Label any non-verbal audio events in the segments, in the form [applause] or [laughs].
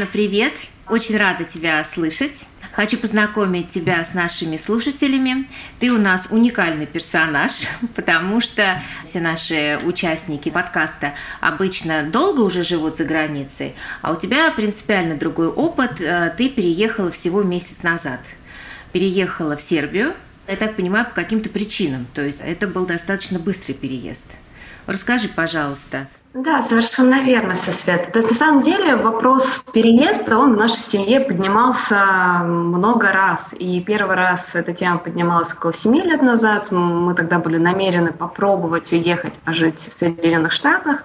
Яна, привет! Очень рада тебя слышать. Хочу познакомить тебя с нашими слушателями. Ты у нас уникальный персонаж, [laughs] потому что все наши участники подкаста обычно долго уже живут за границей, а у тебя принципиально другой опыт. Э, ты переехала всего месяц назад. Переехала в Сербию, я так понимаю, по каким-то причинам. То есть это был достаточно быстрый переезд. Расскажи, пожалуйста, да, совершенно верно, Света. То есть на самом деле вопрос переезда, он в нашей семье поднимался много раз. И первый раз эта тема поднималась около семи лет назад. Мы тогда были намерены попробовать уехать пожить в Соединенных Штатах.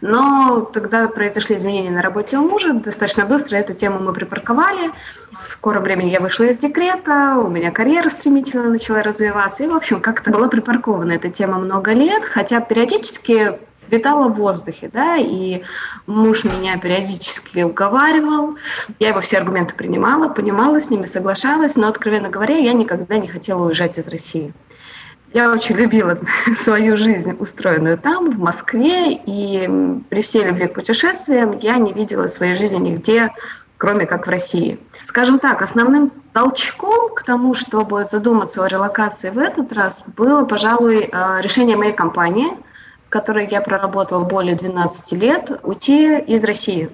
Но тогда произошли изменения на работе у мужа. Достаточно быстро эту тему мы припарковали. В скором времени я вышла из декрета, у меня карьера стремительно начала развиваться. И, в общем, как-то была припаркована эта тема много лет. Хотя периодически витала в воздухе, да, и муж меня периодически уговаривал, я его все аргументы принимала, понимала с ними, соглашалась, но, откровенно говоря, я никогда не хотела уезжать из России. Я очень любила [laughs] свою жизнь, устроенную там, в Москве, и при всей любви к путешествиям я не видела своей жизни нигде, кроме как в России. Скажем так, основным толчком к тому, чтобы задуматься о релокации в этот раз, было, пожалуй, э, решение моей компании – которой я проработала более 12 лет, уйти из России.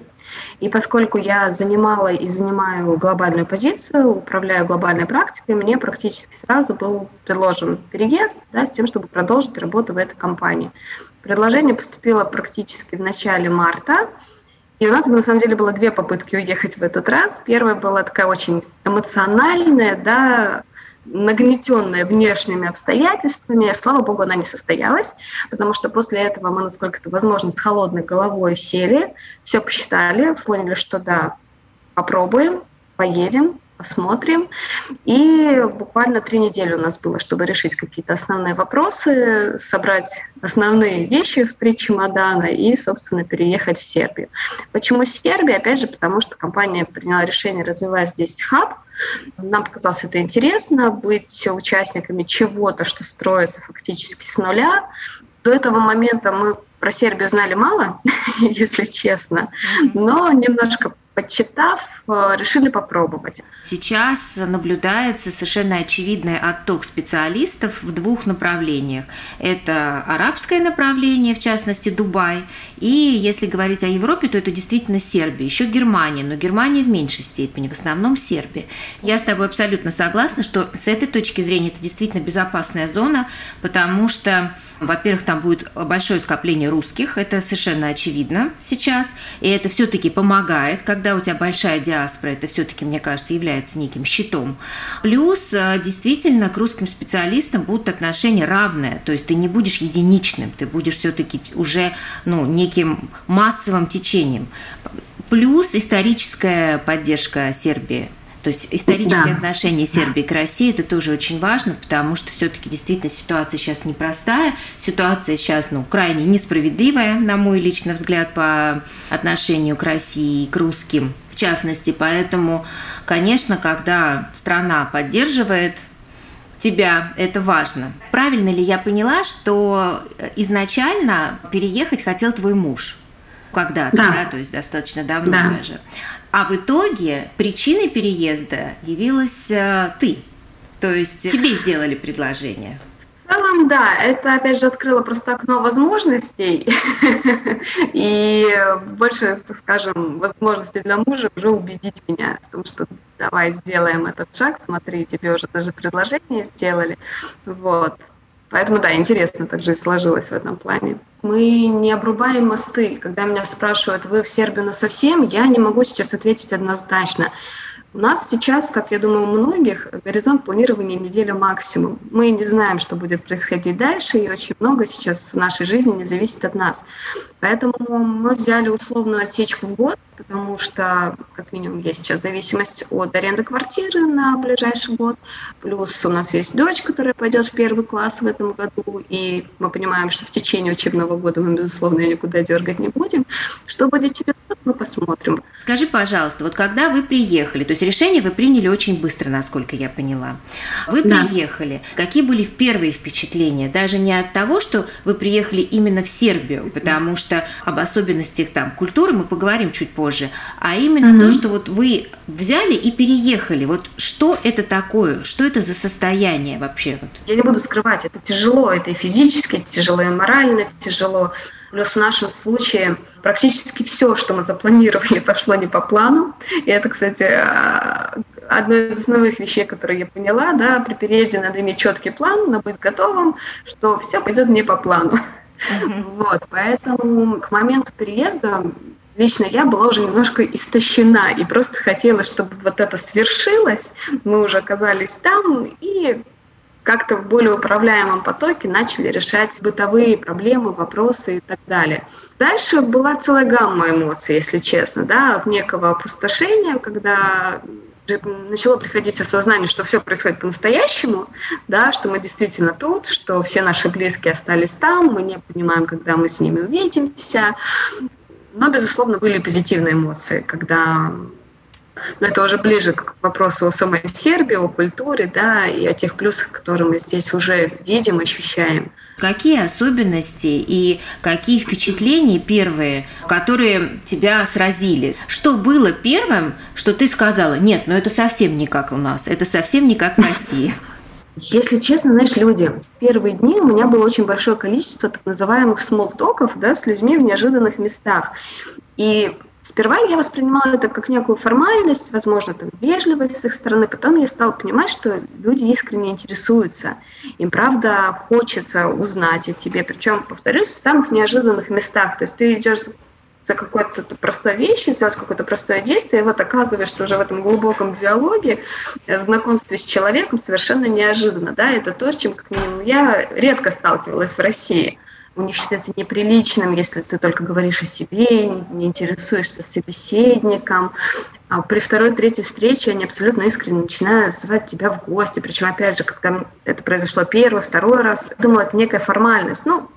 И поскольку я занимала и занимаю глобальную позицию, управляю глобальной практикой, мне практически сразу был предложен переезд да, с тем, чтобы продолжить работу в этой компании. Предложение поступило практически в начале марта, и у нас на самом деле было две попытки уехать в этот раз. Первая была такая очень эмоциональная, да, нагнетенная внешними обстоятельствами. Слава богу, она не состоялась, потому что после этого мы, насколько это возможно, с холодной головой сели, все посчитали, поняли, что да, попробуем, поедем, посмотрим. И буквально три недели у нас было, чтобы решить какие-то основные вопросы, собрать основные вещи в три чемодана и, собственно, переехать в Сербию. Почему Сербия? Опять же, потому что компания приняла решение развивать здесь хаб, нам показалось это интересно, быть участниками чего-то, что строится фактически с нуля. До этого момента мы про Сербию знали мало, [laughs] если честно, но немножко подчитав, э, решили попробовать. Сейчас наблюдается совершенно очевидный отток специалистов в двух направлениях. Это арабское направление, в частности Дубай, и если говорить о Европе, то это действительно Сербия, еще Германия, но Германия в меньшей степени, в основном Сербия. Я с тобой абсолютно согласна, что с этой точки зрения это действительно безопасная зона, потому что во-первых, там будет большое скопление русских, это совершенно очевидно сейчас, и это все-таки помогает, когда у тебя большая диаспора, это все-таки, мне кажется, является неким щитом. Плюс, э, действительно, к русским специалистам будут отношения равные, то есть ты не будешь единичным, ты будешь все-таки уже ну, неким массовым течением. Плюс историческая поддержка Сербии то есть исторические да. отношения Сербии к России это тоже очень важно, потому что все-таки действительно ситуация сейчас непростая, ситуация сейчас ну, крайне несправедливая, на мой личный взгляд, по отношению к России и к русским в частности. Поэтому, конечно, когда страна поддерживает тебя, это важно. Правильно ли я поняла, что изначально переехать хотел твой муж? Когда-то, да. да, то есть достаточно давно да. даже. А в итоге причиной переезда явилась э, ты. То есть тебе сделали предложение. В целом, да, это опять же открыло просто окно возможностей [laughs] и больше, так скажем, возможностей для мужа уже убедить меня в том, что давай сделаем этот шаг, смотри, тебе уже даже предложение сделали. Вот. Поэтому, да, интересно так жизнь сложилась в этом плане. Мы не обрубаем мосты. Когда меня спрашивают, вы в Сербию на совсем, я не могу сейчас ответить однозначно. У нас сейчас, как я думаю, у многих, горизонт планирования неделя максимум. Мы не знаем, что будет происходить дальше, и очень много сейчас в нашей жизни не зависит от нас. Поэтому мы взяли условную отсечку в год, потому что, как минимум, есть сейчас зависимость от аренды квартиры на ближайший год. Плюс у нас есть дочь, которая пойдет в первый класс в этом году, и мы понимаем, что в течение учебного года мы, безусловно, никуда дергать не будем. Что будет через год, мы посмотрим. Скажи, пожалуйста, вот когда вы приехали, то есть решение вы приняли очень быстро, насколько я поняла. Вы да. приехали. Какие были первые впечатления? Даже не от того, что вы приехали именно в Сербию, потому что что об особенностях там культуры мы поговорим чуть позже, а именно угу. то, что вот вы взяли и переехали. Вот что это такое? Что это за состояние вообще? Я не буду скрывать, это тяжело, это и физически тяжело, и морально тяжело. Плюс в нашем случае практически все, что мы запланировали, [laughs] пошло не по плану. И это, кстати, а, одна из основных вещей, которые я поняла, да, при переезде надо иметь четкий план, надо быть готовым, что все пойдет не по плану. Вот, поэтому к моменту переезда лично я была уже немножко истощена и просто хотела, чтобы вот это свершилось. Мы уже оказались там и как-то в более управляемом потоке начали решать бытовые проблемы, вопросы и так далее. Дальше была целая гамма эмоций, если честно, да, от некого опустошения, когда начало приходить осознание, что все происходит по-настоящему, да, что мы действительно тут, что все наши близкие остались там, мы не понимаем, когда мы с ними увидимся. Но, безусловно, были позитивные эмоции, когда но это уже ближе к вопросу о самой Сербии, о культуре, да, и о тех плюсах, которые мы здесь уже видим, ощущаем. Какие особенности и какие впечатления первые, которые тебя сразили? Что было первым, что ты сказала, нет, ну это совсем не как у нас, это совсем не как в России? Если честно, знаешь, люди, первые дни у меня было очень большое количество так называемых смолтоков да, с людьми в неожиданных местах. И Сперва я воспринимала это как некую формальность, возможно, там, вежливость с их стороны. Потом я стала понимать, что люди искренне интересуются. Им, правда, хочется узнать о тебе. Причем, повторюсь, в самых неожиданных местах. То есть ты идешь за какой-то простой вещью, сделать какое-то простое действие, и вот оказываешься уже в этом глубоком диалоге, в знакомстве с человеком совершенно неожиданно. Да? Это то, с чем, как минимум, я редко сталкивалась в России – у них считается неприличным, если ты только говоришь о себе, не интересуешься собеседником. А при второй, третьей встрече они абсолютно искренне начинают звать тебя в гости. Причем, опять же, когда это произошло первый, второй раз, думала, это некая формальность. Ну,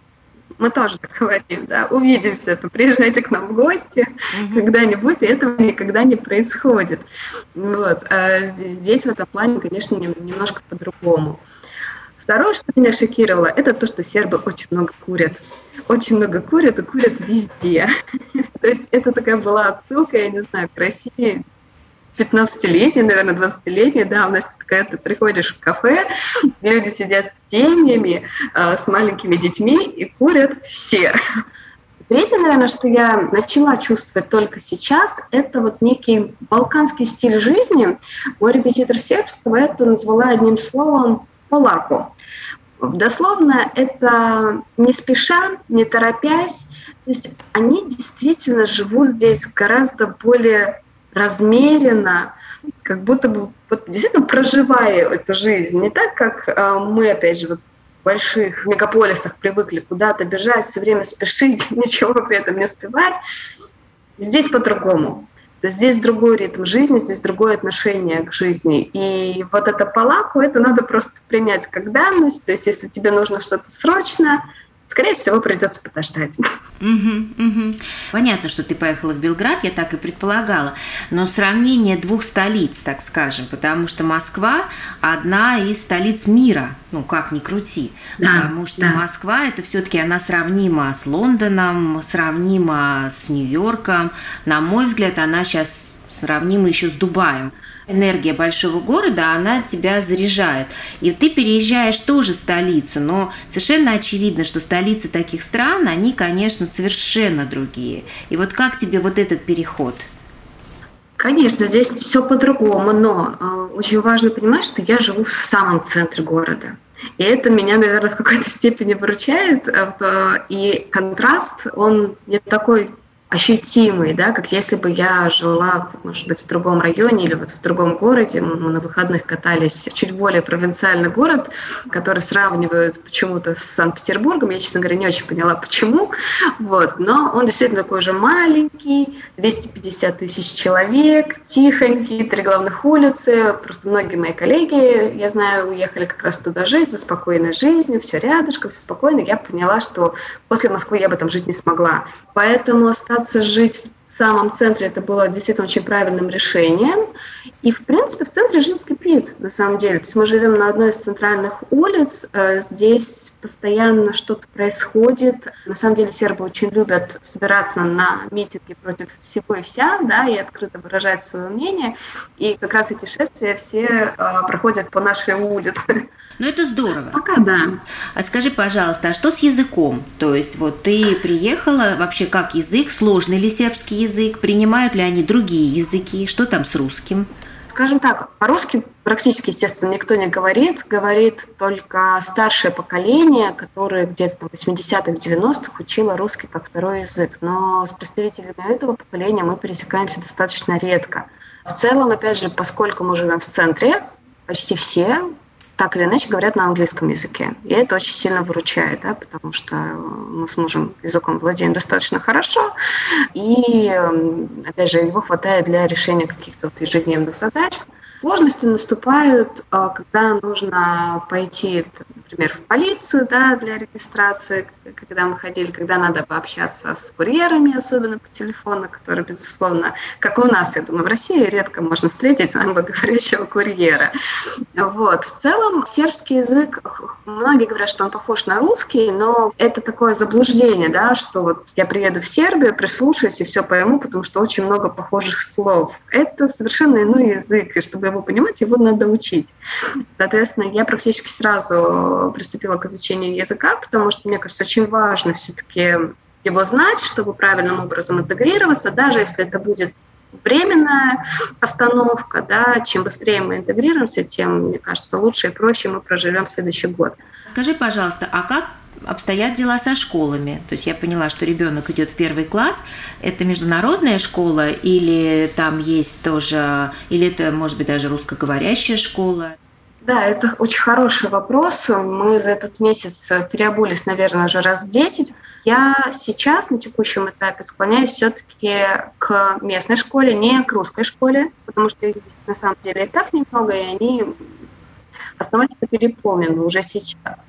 мы тоже так говорим, да, увидимся, то приезжайте к нам в гости mm-hmm. когда-нибудь, и этого никогда не происходит. Вот. А здесь, здесь в этом плане, конечно, немножко по-другому. Второе, что меня шокировало, это то, что сербы очень много курят. Очень много курят и курят везде. [laughs] То есть это такая была отсылка, я не знаю, к России 15-летней, наверное, 20-летней, да, у нас такая, ты приходишь в кафе, люди сидят с семьями, э, с маленькими детьми и курят все. Третье, наверное, что я начала чувствовать только сейчас, это вот некий балканский стиль жизни. Мой репетитор сербского это назвала одним словом «полаку». Дословно это не спеша, не торопясь. То есть они действительно живут здесь гораздо более размеренно, как будто бы вот, действительно проживая эту жизнь. Не так, как э, мы, опять же, вот в больших мегаполисах привыкли куда-то бежать, все время спешить, [laughs] ничего при этом не успевать. Здесь по-другому здесь другой ритм жизни, здесь другое отношение к жизни. И вот это палаку, это надо просто принять как данность. То есть если тебе нужно что-то срочно, скорее всего, придется подождать. Угу, угу. Понятно, что ты поехала в Белград, я так и предполагала. Но сравнение двух столиц, так скажем, потому что Москва одна из столиц мира, ну как ни крути, да, потому что да. Москва это все-таки она сравнима с Лондоном, сравнима с Нью-Йорком. На мой взгляд, она сейчас сравнима еще с Дубаем энергия большого города, она тебя заряжает. И ты переезжаешь тоже в столицу, но совершенно очевидно, что столицы таких стран, они, конечно, совершенно другие. И вот как тебе вот этот переход? Конечно, здесь все по-другому, но э, очень важно понимать, что я живу в самом центре города. И это меня, наверное, в какой-то степени выручает. Э, и контраст, он не такой ощутимый, да, как если бы я жила, может быть, в другом районе или вот в другом городе. Мы на выходных катались чуть более провинциальный город, который сравнивают почему-то с Санкт-Петербургом. Я, честно говоря, не очень поняла, почему. Вот. Но он действительно такой же маленький, 250 тысяч человек, тихонький, три главных улицы. Просто многие мои коллеги, я знаю, уехали как раз туда жить, за спокойной жизнью, все рядышком, все спокойно. Я поняла, что после Москвы я бы там жить не смогла. Поэтому остаться остаться жить в самом центре, это было действительно очень правильным решением. И, в принципе, в центре жизнь кипит, на самом деле. То есть мы живем на одной из центральных улиц, э, здесь постоянно что-то происходит. На самом деле сербы очень любят собираться на митинги против всего и вся, да, и открыто выражать свое мнение. И как раз эти шествия все э, проходят по нашей улице. Ну, это здорово. Пока да. А скажи, пожалуйста, а что с языком? То есть вот ты приехала, вообще как язык, сложный ли сербский язык, принимают ли они другие языки, что там с русским? Скажем так, по-русски практически, естественно, никто не говорит. Говорит только старшее поколение, которое где-то в 80-х, 90-х учило русский как второй язык. Но с представителями этого поколения мы пересекаемся достаточно редко. В целом, опять же, поскольку мы живем в центре, почти все так или иначе говорят на английском языке. И это очень сильно выручает, да, потому что мы с мужем языком владеем достаточно хорошо, и, опять же, его хватает для решения каких-то вот ежедневных задач. Сложности наступают, а, когда нужно пойти, например, в полицию да, для регистрации, когда мы ходили, когда надо пообщаться с курьерами, особенно по телефону, которые, безусловно, как у нас, я думаю, в России редко можно встретить англоговорящего курьера. Вот. В целом, сербский язык, многие говорят, что он похож на русский, но это такое заблуждение, да, что вот я приеду в Сербию, прислушаюсь и все пойму, потому что очень много похожих слов. Это совершенно иной язык, и чтобы его понимать, его надо учить. Соответственно, я практически сразу приступила к изучению языка, потому что, мне кажется, очень важно все-таки его знать, чтобы правильным образом интегрироваться, даже если это будет временная остановка, да, чем быстрее мы интегрируемся, тем, мне кажется, лучше и проще мы проживем следующий год. Скажи, пожалуйста, а как обстоят дела со школами? То есть я поняла, что ребенок идет в первый класс. Это международная школа или там есть тоже, или это, может быть, даже русскоговорящая школа? Да, это очень хороший вопрос. Мы за этот месяц переобулись, наверное, уже раз в 10. Я сейчас на текущем этапе склоняюсь все-таки к местной школе, не к русской школе, потому что их здесь на самом деле и так немного, и они основательно переполнены уже сейчас.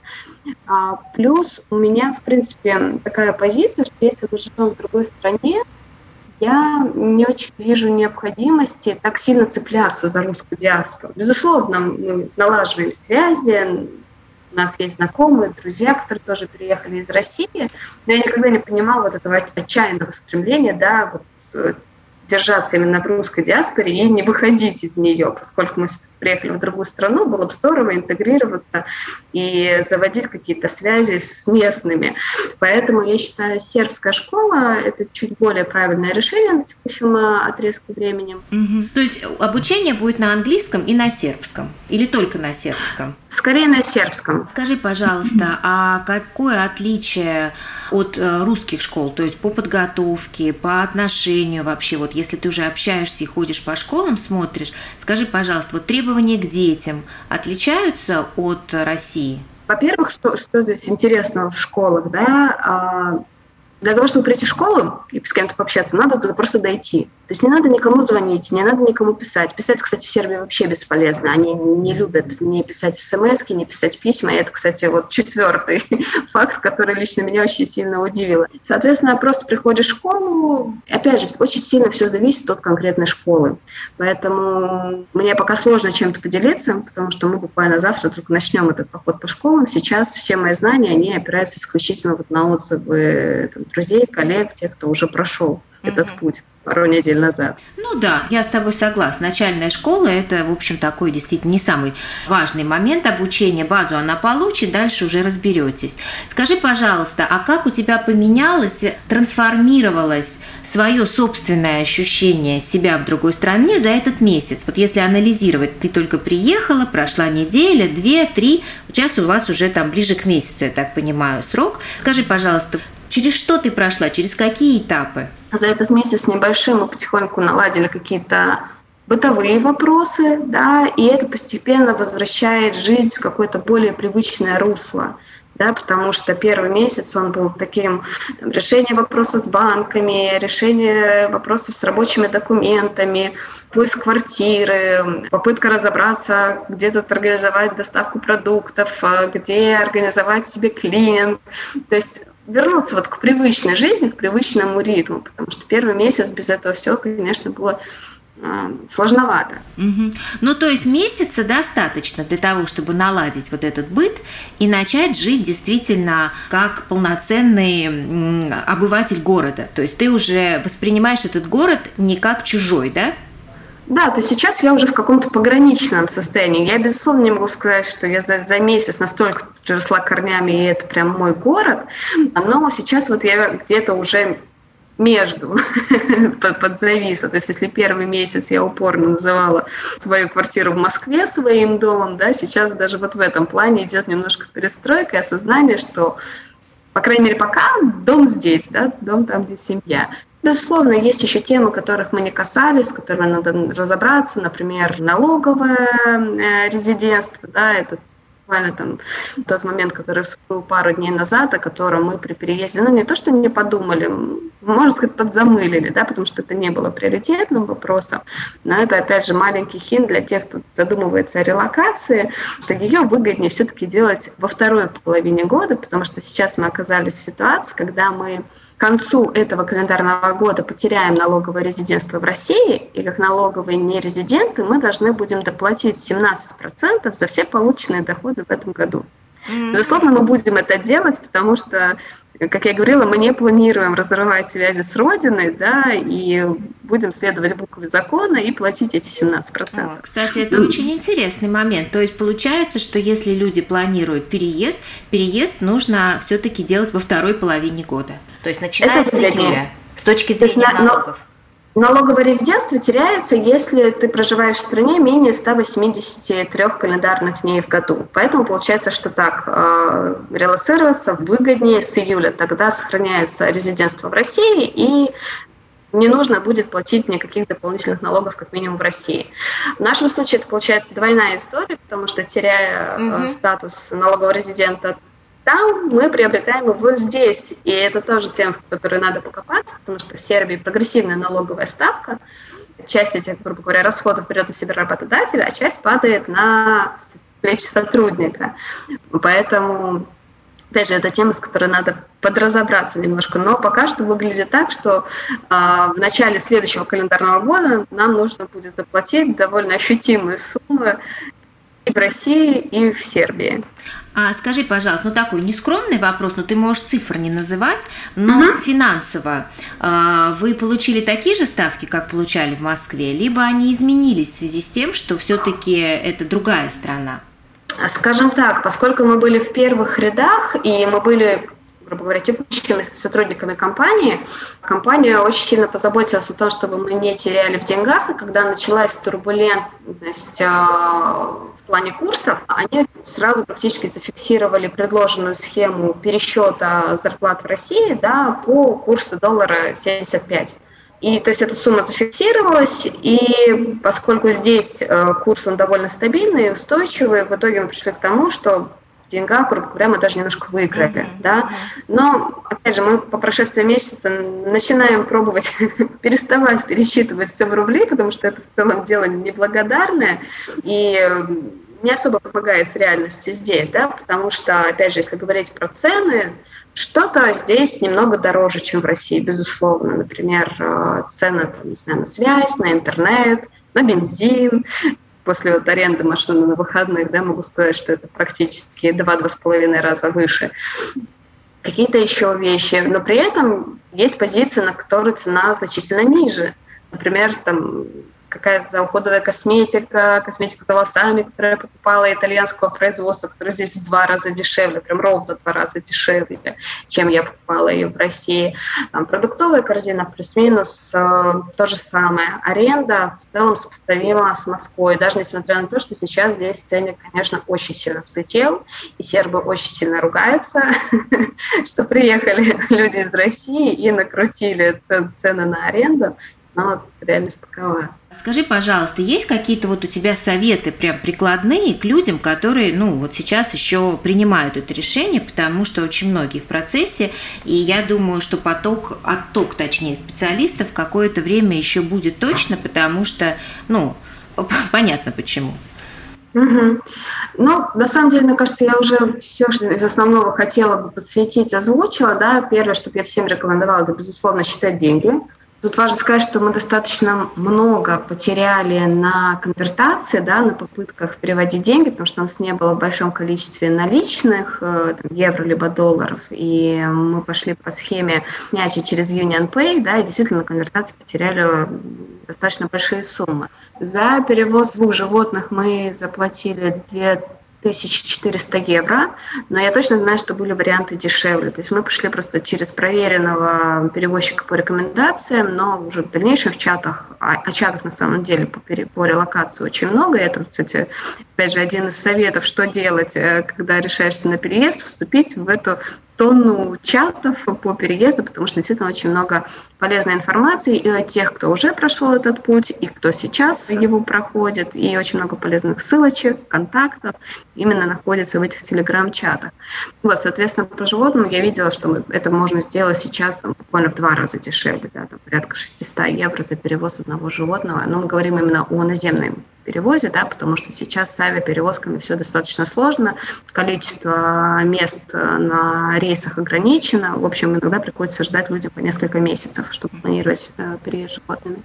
А, плюс у меня, в принципе, такая позиция, что если мы живем в другой стране, я не очень вижу необходимости так сильно цепляться за русскую диаспору. Безусловно, мы налаживаем связи, у нас есть знакомые, друзья, которые тоже переехали из России, но я никогда не понимала вот этого отчаянного стремления, да, вот держаться именно в русской диаспоре и не выходить из нее, поскольку мы приехали в другую страну, было бы здорово интегрироваться и заводить какие-то связи с местными. Поэтому я считаю, сербская школа – это чуть более правильное решение на текущем э, отрезке времени. Угу. То есть обучение будет на английском и на сербском? Или только на сербском? Скорее на сербском. Скажи, пожалуйста, а какое отличие от э, русских школ, то есть по подготовке, по отношению вообще, вот если ты уже общаешься и ходишь по школам, смотришь, скажи, пожалуйста, вот требования к детям отличаются от России? Во-первых, что, что здесь интересного в школах, да, а, для того, чтобы прийти в школу и с кем-то пообщаться, надо туда просто дойти. То есть не надо никому звонить, не надо никому писать. Писать, кстати, в Сербии вообще бесполезно. Они не любят не писать смс, не писать письма. И это, кстати, вот четвертый [laughs] факт, который лично меня очень сильно удивил. Соответственно, просто приходишь в школу. Опять же, очень сильно все зависит от конкретной школы. Поэтому мне пока сложно чем-то поделиться, потому что мы буквально завтра только начнем этот поход по школам. Сейчас все мои знания, они опираются исключительно вот на отзывы друзей, коллег, тех, кто уже прошел mm-hmm. этот путь пару недель назад. Ну да, я с тобой согласна. Начальная школа – это, в общем, такой действительно не самый важный момент обучения. Базу она получит, дальше уже разберетесь. Скажи, пожалуйста, а как у тебя поменялось, трансформировалось свое собственное ощущение себя в другой стране за этот месяц? Вот если анализировать, ты только приехала, прошла неделя, две, три, сейчас у вас уже там ближе к месяцу, я так понимаю, срок. Скажи, пожалуйста, Через что ты прошла? Через какие этапы? За этот месяц небольшой мы потихоньку наладили какие-то бытовые вопросы, да, и это постепенно возвращает жизнь в какое-то более привычное русло да, потому что первый месяц он был таким там, решение вопроса с банками, решение вопросов с рабочими документами, поиск квартиры, попытка разобраться, где тут организовать доставку продуктов, а, где организовать себе клининг. То есть вернуться вот к привычной жизни, к привычному ритму, потому что первый месяц без этого всего, конечно, было э, сложновато. Угу. Ну, то есть месяца достаточно для того, чтобы наладить вот этот быт и начать жить действительно как полноценный обыватель города. То есть ты уже воспринимаешь этот город не как чужой, да? Да, то сейчас я уже в каком-то пограничном состоянии. Я, безусловно, не могу сказать, что я за, за месяц настолько приросла корнями, и это прям мой город. Но сейчас вот я где-то уже между [laughs] под, под зависа. То есть если первый месяц я упорно называла свою квартиру в Москве своим домом, да, сейчас даже вот в этом плане идет немножко перестройка и осознание, что, по крайней мере, пока дом здесь, да, дом там, где семья. Безусловно, есть еще темы, которых мы не касались, с которыми надо разобраться, например, налоговое э, резидентство, да, это буквально там тот момент, который всплыл пару дней назад, о котором мы при переезде, ну не то, что не подумали, можно сказать, подзамылили, да, потому что это не было приоритетным вопросом, но это, опять же, маленький хин для тех, кто задумывается о релокации, что ее выгоднее все-таки делать во второй половине года, потому что сейчас мы оказались в ситуации, когда мы к концу этого календарного года потеряем налоговое резидентство в России, и как налоговые нерезиденты мы должны будем доплатить 17% за все полученные доходы в этом году. Безусловно, мы будем это делать, потому что, как я говорила, мы не планируем разрывать связи с Родиной, да, и будем следовать букве закона и платить эти 17%. О, кстати, это очень интересный момент. То есть получается, что если люди планируют переезд, переезд нужно все-таки делать во второй половине года. То есть начиная это с июля, с точки зрения налогов. Налоговое резидентство теряется, если ты проживаешь в стране менее 183 календарных дней в году. Поэтому получается, что так, э, релацироваться выгоднее с июля. Тогда сохраняется резидентство в России и не нужно будет платить никаких дополнительных налогов, как минимум в России. В нашем случае это получается двойная история, потому что теряя угу. статус налогового резидента, там мы приобретаем его здесь. И это тоже тема, в которой надо покопаться, потому что в Сербии прогрессивная налоговая ставка. Часть этих, грубо говоря, расходов берет на себя работодатель, а часть падает на плечи сотрудника. Поэтому опять же, это тема, с которой надо подразобраться немножко. Но пока что выглядит так, что э, в начале следующего календарного года нам нужно будет заплатить довольно ощутимые суммы и в России, и в Сербии. А скажи, пожалуйста, ну такой нескромный вопрос, но ты можешь цифр не называть, но угу. финансово э, вы получили такие же ставки, как получали в Москве, либо они изменились в связи с тем, что все-таки это другая страна? Скажем так, поскольку мы были в первых рядах, и мы были грубо говоря, текущими сотрудниками компании, компания очень сильно позаботилась о том, чтобы мы не теряли в деньгах, и когда началась турбулентность а, в плане курсов, они сразу практически зафиксировали предложенную схему пересчета зарплат в России да, по курсу доллара 75. И то есть эта сумма зафиксировалась, и поскольку здесь э, курс он довольно стабильный и устойчивый, в итоге мы пришли к тому, что деньгах, грубо говоря, мы даже немножко выиграли, mm-hmm. да. Но, опять же, мы по прошествии месяца начинаем пробовать [laughs] переставать пересчитывать все в рубли, потому что это в целом дело неблагодарное, и не особо помогает с реальностью здесь, да, потому что, опять же, если говорить про цены, что-то здесь немного дороже, чем в России, безусловно. Например, э, цены там, не знаю, на связь, на интернет, на бензин, после вот аренды машины на выходных, да, могу сказать, что это практически два-два с половиной раза выше. Какие-то еще вещи, но при этом есть позиции, на которые цена значительно ниже. Например, там какая-то уходовая косметика, косметика за волосами, которую я покупала итальянского производства, которая здесь в два раза дешевле, прям ровно в два раза дешевле, чем я покупала ее в России. Там, продуктовая корзина плюс-минус э, то же самое. Аренда в целом сопоставима с Москвой, даже несмотря на то, что сейчас здесь ценник, конечно, очень сильно взлетел, и сербы очень сильно ругаются, [laughs] что приехали [laughs] люди из России и накрутили цены на аренду, но реальность такова. Скажи, пожалуйста, есть какие-то вот у тебя советы прям прикладные к людям, которые, ну, вот сейчас еще принимают это решение, потому что очень многие в процессе, и я думаю, что поток, отток, точнее, специалистов какое-то время еще будет точно, потому что, ну, понятно почему. Угу. Ну, на самом деле, мне кажется, я уже все, что из основного хотела бы посвятить, озвучила. Да? Первое, что я всем рекомендовала, это, безусловно, считать деньги Тут важно сказать, что мы достаточно много потеряли на конвертации, да, на попытках переводить деньги, потому что у нас не было в большом количестве наличных, э, там, евро либо долларов, и мы пошли по схеме снятия через Union Pay, да, и действительно на конвертации потеряли достаточно большие суммы. За перевоз двух животных мы заплатили 2 1400 евро, но я точно знаю, что были варианты дешевле. То есть мы пошли просто через проверенного перевозчика по рекомендациям, но уже в дальнейших чатах, а, а чатов на самом деле по, по релокации очень много. Это, кстати, опять же, один из советов, что делать, э, когда решаешься на переезд, вступить в эту тонну чатов по переезду, потому что действительно очень много полезной информации и о тех, кто уже прошел этот путь, и кто сейчас его проходит, и очень много полезных ссылочек, контактов именно находится в этих телеграм-чатах. Вот, соответственно, по животным я видела, что это можно сделать сейчас там, буквально в два раза дешевле, да, там, порядка 600 евро за перевоз одного животного, но мы говорим именно о наземном перевозе, да, потому что сейчас с авиаперевозками все достаточно сложно, количество мест э, на рейсах ограничено, в общем, иногда приходится ждать людям по несколько месяцев, чтобы планировать э, переезд животными.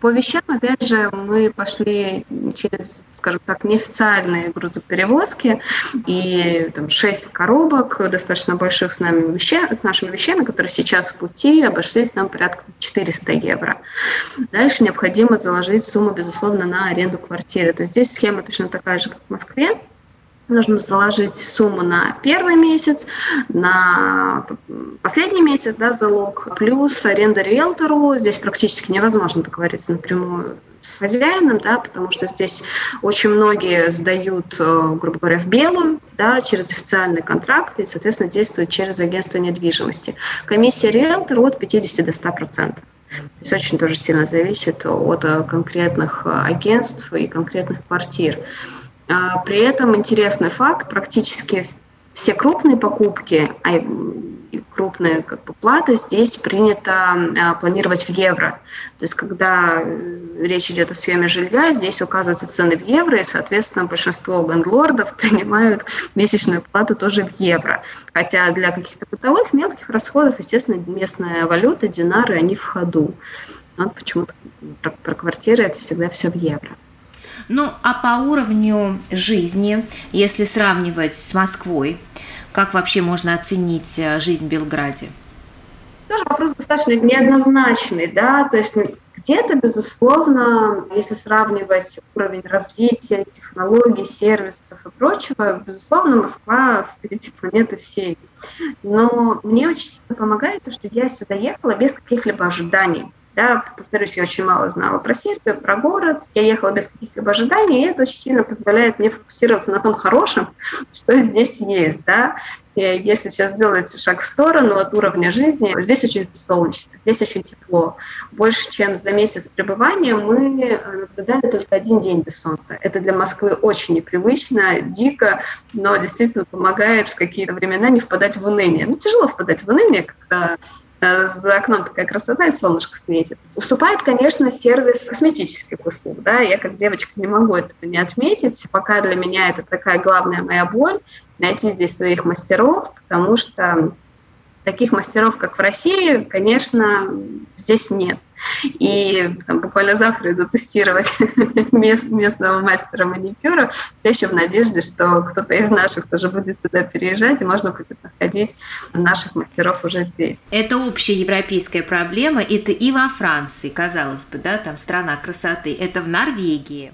По вещам, опять же, мы пошли через, скажем так, неофициальные грузоперевозки, и там шесть коробок достаточно больших с, нами веща, с нашими вещами, которые сейчас в пути, обошлись нам порядка 400 евро. Дальше необходимо заложить сумму, безусловно, на аренду квартиры. То есть здесь схема точно такая же, как в Москве. Нужно заложить сумму на первый месяц, на последний месяц, да, залог, плюс аренда риэлтору. Здесь практически невозможно договориться напрямую с хозяином, да, потому что здесь очень многие сдают, э, грубо говоря, в белую, да, через официальный контракт и, соответственно, действуют через агентство недвижимости. Комиссия риэлтора от 50 до 100 процентов. То есть очень тоже сильно зависит от э, конкретных э, агентств и конкретных квартир. А, при этом интересный факт, практически все крупные покупки, а крупные как бы, платы здесь принято а, планировать в евро. То есть когда э, речь идет о съеме жилья, здесь указываются цены в евро, и, соответственно, большинство лендлордов [laughs] принимают месячную плату тоже в евро. Хотя для каких-то бытовых мелких расходов, естественно, местная валюта, динары, они в ходу. Вот почему-то про, про квартиры это всегда все в евро. Ну, а по уровню жизни, если сравнивать с Москвой, как вообще можно оценить э, жизнь в Белграде? Тоже вопрос достаточно неоднозначный, да, то есть где-то, безусловно, если сравнивать уровень развития, технологий, сервисов и прочего, безусловно, Москва впереди планеты всей. Но мне очень сильно помогает то, что я сюда ехала без каких-либо ожиданий. Да, повторюсь, я очень мало знала про Сербию, про город. Я ехала без каких-либо ожиданий, и это очень сильно позволяет мне фокусироваться на том хорошем, [laughs] что здесь есть. Да. И если сейчас сделать шаг в сторону от уровня жизни, здесь очень солнечно, здесь очень тепло. Больше, чем за месяц пребывания мы наблюдали только один день без солнца. Это для Москвы очень непривычно, дико, но действительно помогает в какие-то времена не впадать в уныние. Ну, тяжело впадать в уныние, когда Э, за окном такая красота, и солнышко светит. Уступает, конечно, сервис косметических услуг. Да? Я как девочка не могу этого не отметить. Пока для меня это такая главная моя боль, найти здесь своих мастеров, потому что таких мастеров, как в России, конечно, здесь нет. И там, буквально завтра иду тестировать [laughs] мест, местного мастера маникюра, все еще в надежде, что кто-то из наших тоже будет сюда переезжать, и можно будет находить наших мастеров уже здесь. Это общая европейская проблема, это и во Франции, казалось бы, да, там страна красоты, это в Норвегии.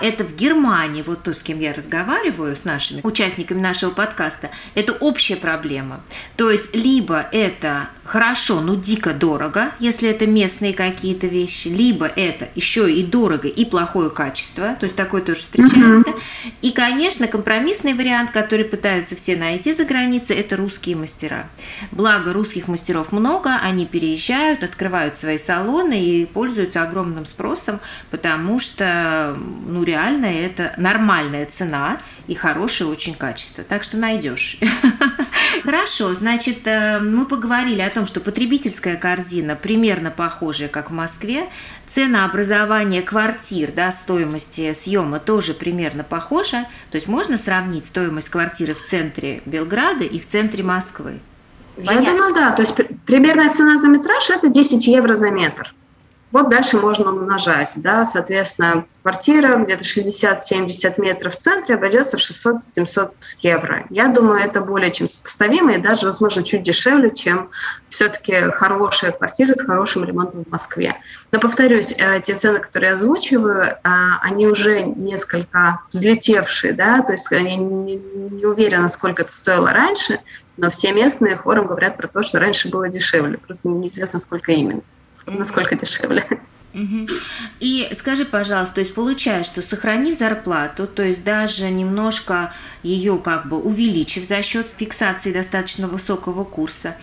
Это в Германии, вот то, с кем я разговариваю, с нашими участниками нашего подкаста, это общая проблема. То есть либо это хорошо, но дико дорого, если это местные какие-то вещи, либо это еще и дорого, и плохое качество, то есть такое тоже встречается. Uh-huh. И, конечно, компромиссный вариант, который пытаются все найти за границей, это русские мастера. Благо, русских мастеров много, они переезжают, открывают свои салоны и пользуются огромным спросом, потому что, ну, реально это нормальная цена и хорошее очень качество. Так что найдешь. [laughs] Хорошо, значит, э, мы поговорили о том, что потребительская корзина примерно похожая, как в Москве. Ценообразование квартир, да, стоимости съема тоже примерно похожа. То есть можно сравнить стоимость квартиры в центре Белграда и в центре Москвы? Понятно. Я думаю, да. То есть примерная цена за метраж – это 10 евро за метр. Вот дальше можно умножать, да, соответственно, квартира где-то 60-70 метров в центре обойдется в 600-700 евро. Я думаю, это более чем сопоставимо и даже, возможно, чуть дешевле, чем все-таки хорошая квартира с хорошим ремонтом в Москве. Но, повторюсь, э, те цены, которые я озвучиваю, а, они уже несколько взлетевшие, да, то есть я не уверена, сколько это стоило раньше, но все местные хором говорят про то, что раньше было дешевле, просто неизвестно, сколько именно насколько дешевле. И скажи, пожалуйста, то есть получается, что сохранив зарплату, то есть даже немножко ее как бы увеличив за счет фиксации достаточно высокого курса,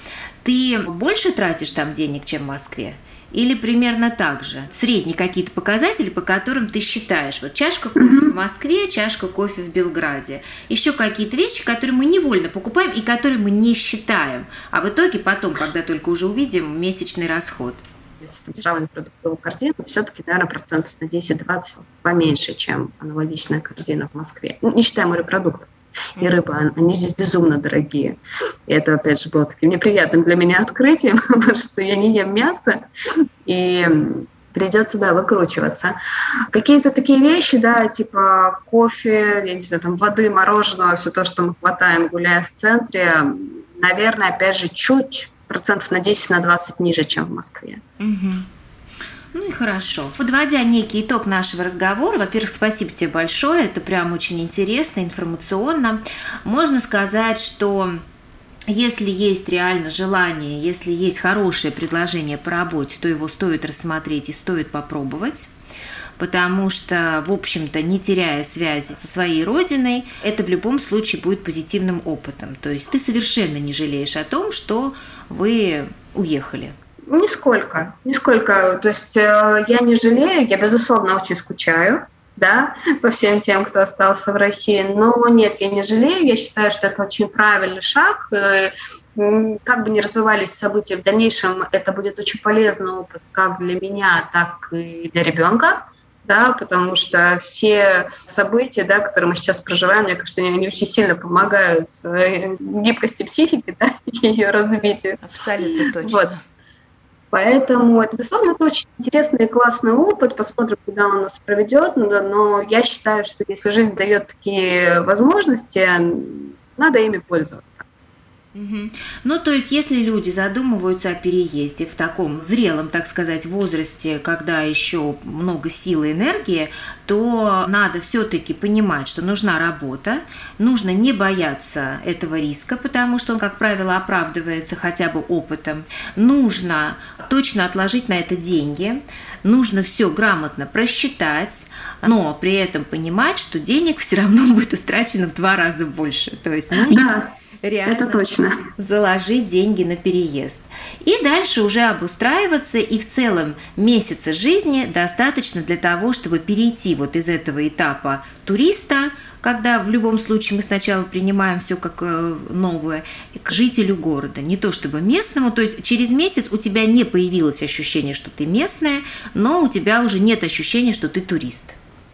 ты больше тратишь там денег, чем в Москве? Или примерно так же? Средние какие-то показатели, по которым ты считаешь, вот чашка кофе в Москве, чашка кофе в Белграде. Еще какие-то вещи, которые мы невольно покупаем и которые мы не считаем. А в итоге потом, когда только уже увидим месячный расход – если сравнивать продуктовую корзину, все-таки, наверное, процентов на 10-20 поменьше, чем аналогичная корзина в Москве. Ну, не считая морепродуктов и рыба, они здесь безумно дорогие. И это, опять же, было таким неприятным для меня открытием, [laughs] потому что я не ем мясо, и придется, да, выкручиваться. Какие-то такие вещи, да, типа кофе, я не знаю, там воды, мороженого, все то, что мы хватаем, гуляя в центре, наверное, опять же, чуть процентов на 10, на 20 ниже, чем в Москве. Ну и хорошо. Подводя некий итог нашего разговора, во-первых, спасибо тебе большое, это прям очень интересно, информационно. Можно сказать, что если есть реально желание, если есть хорошее предложение по работе, то его стоит рассмотреть и стоит попробовать потому что, в общем-то, не теряя связи со своей родиной, это в любом случае будет позитивным опытом. То есть ты совершенно не жалеешь о том, что вы уехали. Нисколько, нисколько. То есть э, я не жалею, я, безусловно, очень скучаю, да, по всем тем, кто остался в России. Но нет, я не жалею, я считаю, что это очень правильный шаг. Э, как бы ни развивались события в дальнейшем, это будет очень полезный опыт как для меня, так и для ребенка да, потому что все события, да, которые мы сейчас проживаем, мне кажется, они очень сильно помогают гибкости психики, [laughs] да, ее развитию. Абсолютно точно. Вот. Поэтому это, безусловно, это очень интересный и классный опыт. Посмотрим, куда он нас проведет. Но я считаю, что если жизнь дает такие возможности, надо ими пользоваться. Ну, то есть, если люди задумываются о переезде в таком зрелом, так сказать, возрасте, когда еще много силы и энергии, то надо все-таки понимать, что нужна работа, нужно не бояться этого риска, потому что он, как правило, оправдывается хотя бы опытом. Нужно точно отложить на это деньги, нужно все грамотно просчитать, но при этом понимать, что денег все равно [laughs] будет истрачено в два раза больше. То есть нужно... Да реально Это точно. заложить деньги на переезд. И дальше уже обустраиваться, и в целом месяца жизни достаточно для того, чтобы перейти вот из этого этапа туриста, когда в любом случае мы сначала принимаем все как э, новое, к жителю города, не то чтобы местному, то есть через месяц у тебя не появилось ощущение, что ты местная, но у тебя уже нет ощущения, что ты турист.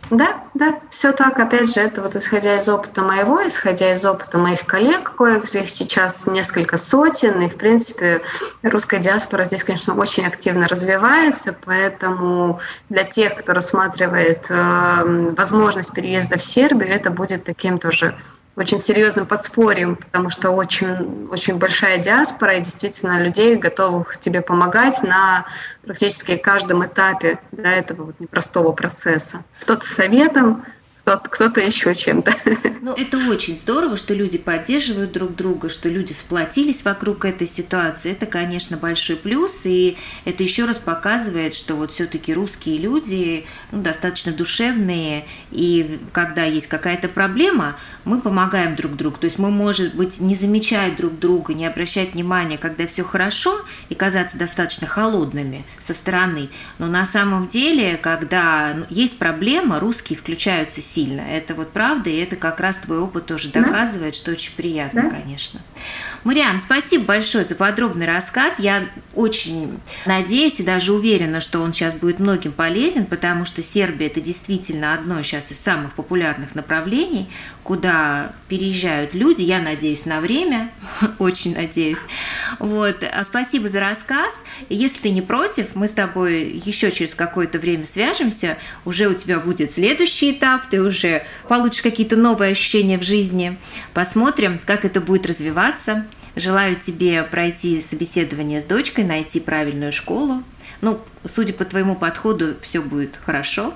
Да, да, все так. Опять же, это вот исходя из опыта моего, исходя из опыта моих коллег, коих здесь сейчас несколько сотен, и, в принципе, русская диаспора здесь, конечно, очень активно развивается, поэтому для тех, кто рассматривает э, возможность переезда в Сербию, это будет таким тоже очень серьезным подспорьем, потому что очень, очень большая диаспора и действительно людей, готовых тебе помогать на практически каждом этапе да, этого вот непростого процесса. Кто-то советом, кто-то, кто еще чем-то. [laughs] Ну, это очень здорово, что люди поддерживают друг друга, что люди сплотились вокруг этой ситуации. Это, конечно, большой плюс, и это еще раз показывает, что вот все-таки русские люди ну, достаточно душевные, и когда есть какая-то проблема, мы помогаем друг другу. То есть мы, может быть, не замечать друг друга, не обращать внимания, когда все хорошо, и казаться достаточно холодными со стороны. Но на самом деле, когда ну, есть проблема, русские включаются сильно. Это вот правда, и это как раз твой опыт тоже доказывает, да? что очень приятно, да? конечно. Мариан, спасибо большое за подробный рассказ. Я очень надеюсь и даже уверена, что он сейчас будет многим полезен, потому что Сербия – это действительно одно сейчас из самых популярных направлений, куда переезжают люди, я надеюсь, на время, [laughs] очень надеюсь. Вот. А спасибо за рассказ. Если ты не против, мы с тобой еще через какое-то время свяжемся, уже у тебя будет следующий этап, ты уже получишь какие-то новые ощущения в жизни. Посмотрим, как это будет развиваться. Желаю тебе пройти собеседование с дочкой, найти правильную школу. Ну, судя по твоему подходу, все будет хорошо.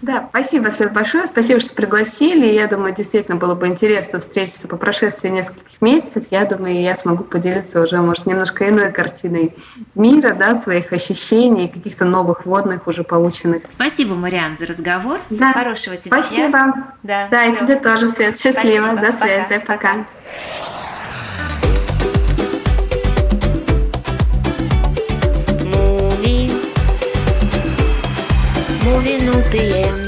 Да, спасибо, Свет, большое. Спасибо, что пригласили. Я думаю, действительно было бы интересно встретиться по прошествии нескольких месяцев. Я думаю, я смогу поделиться уже, может, немножко иной картиной мира, да, своих ощущений, каких-то новых водных уже полученных. Спасибо, Мариан, за разговор. Да. Хорошего тебе Спасибо. дня. Да, да и тебе тоже, Свет. Счастливо. Спасибо. До связи. Пока. Пока. movie no DM.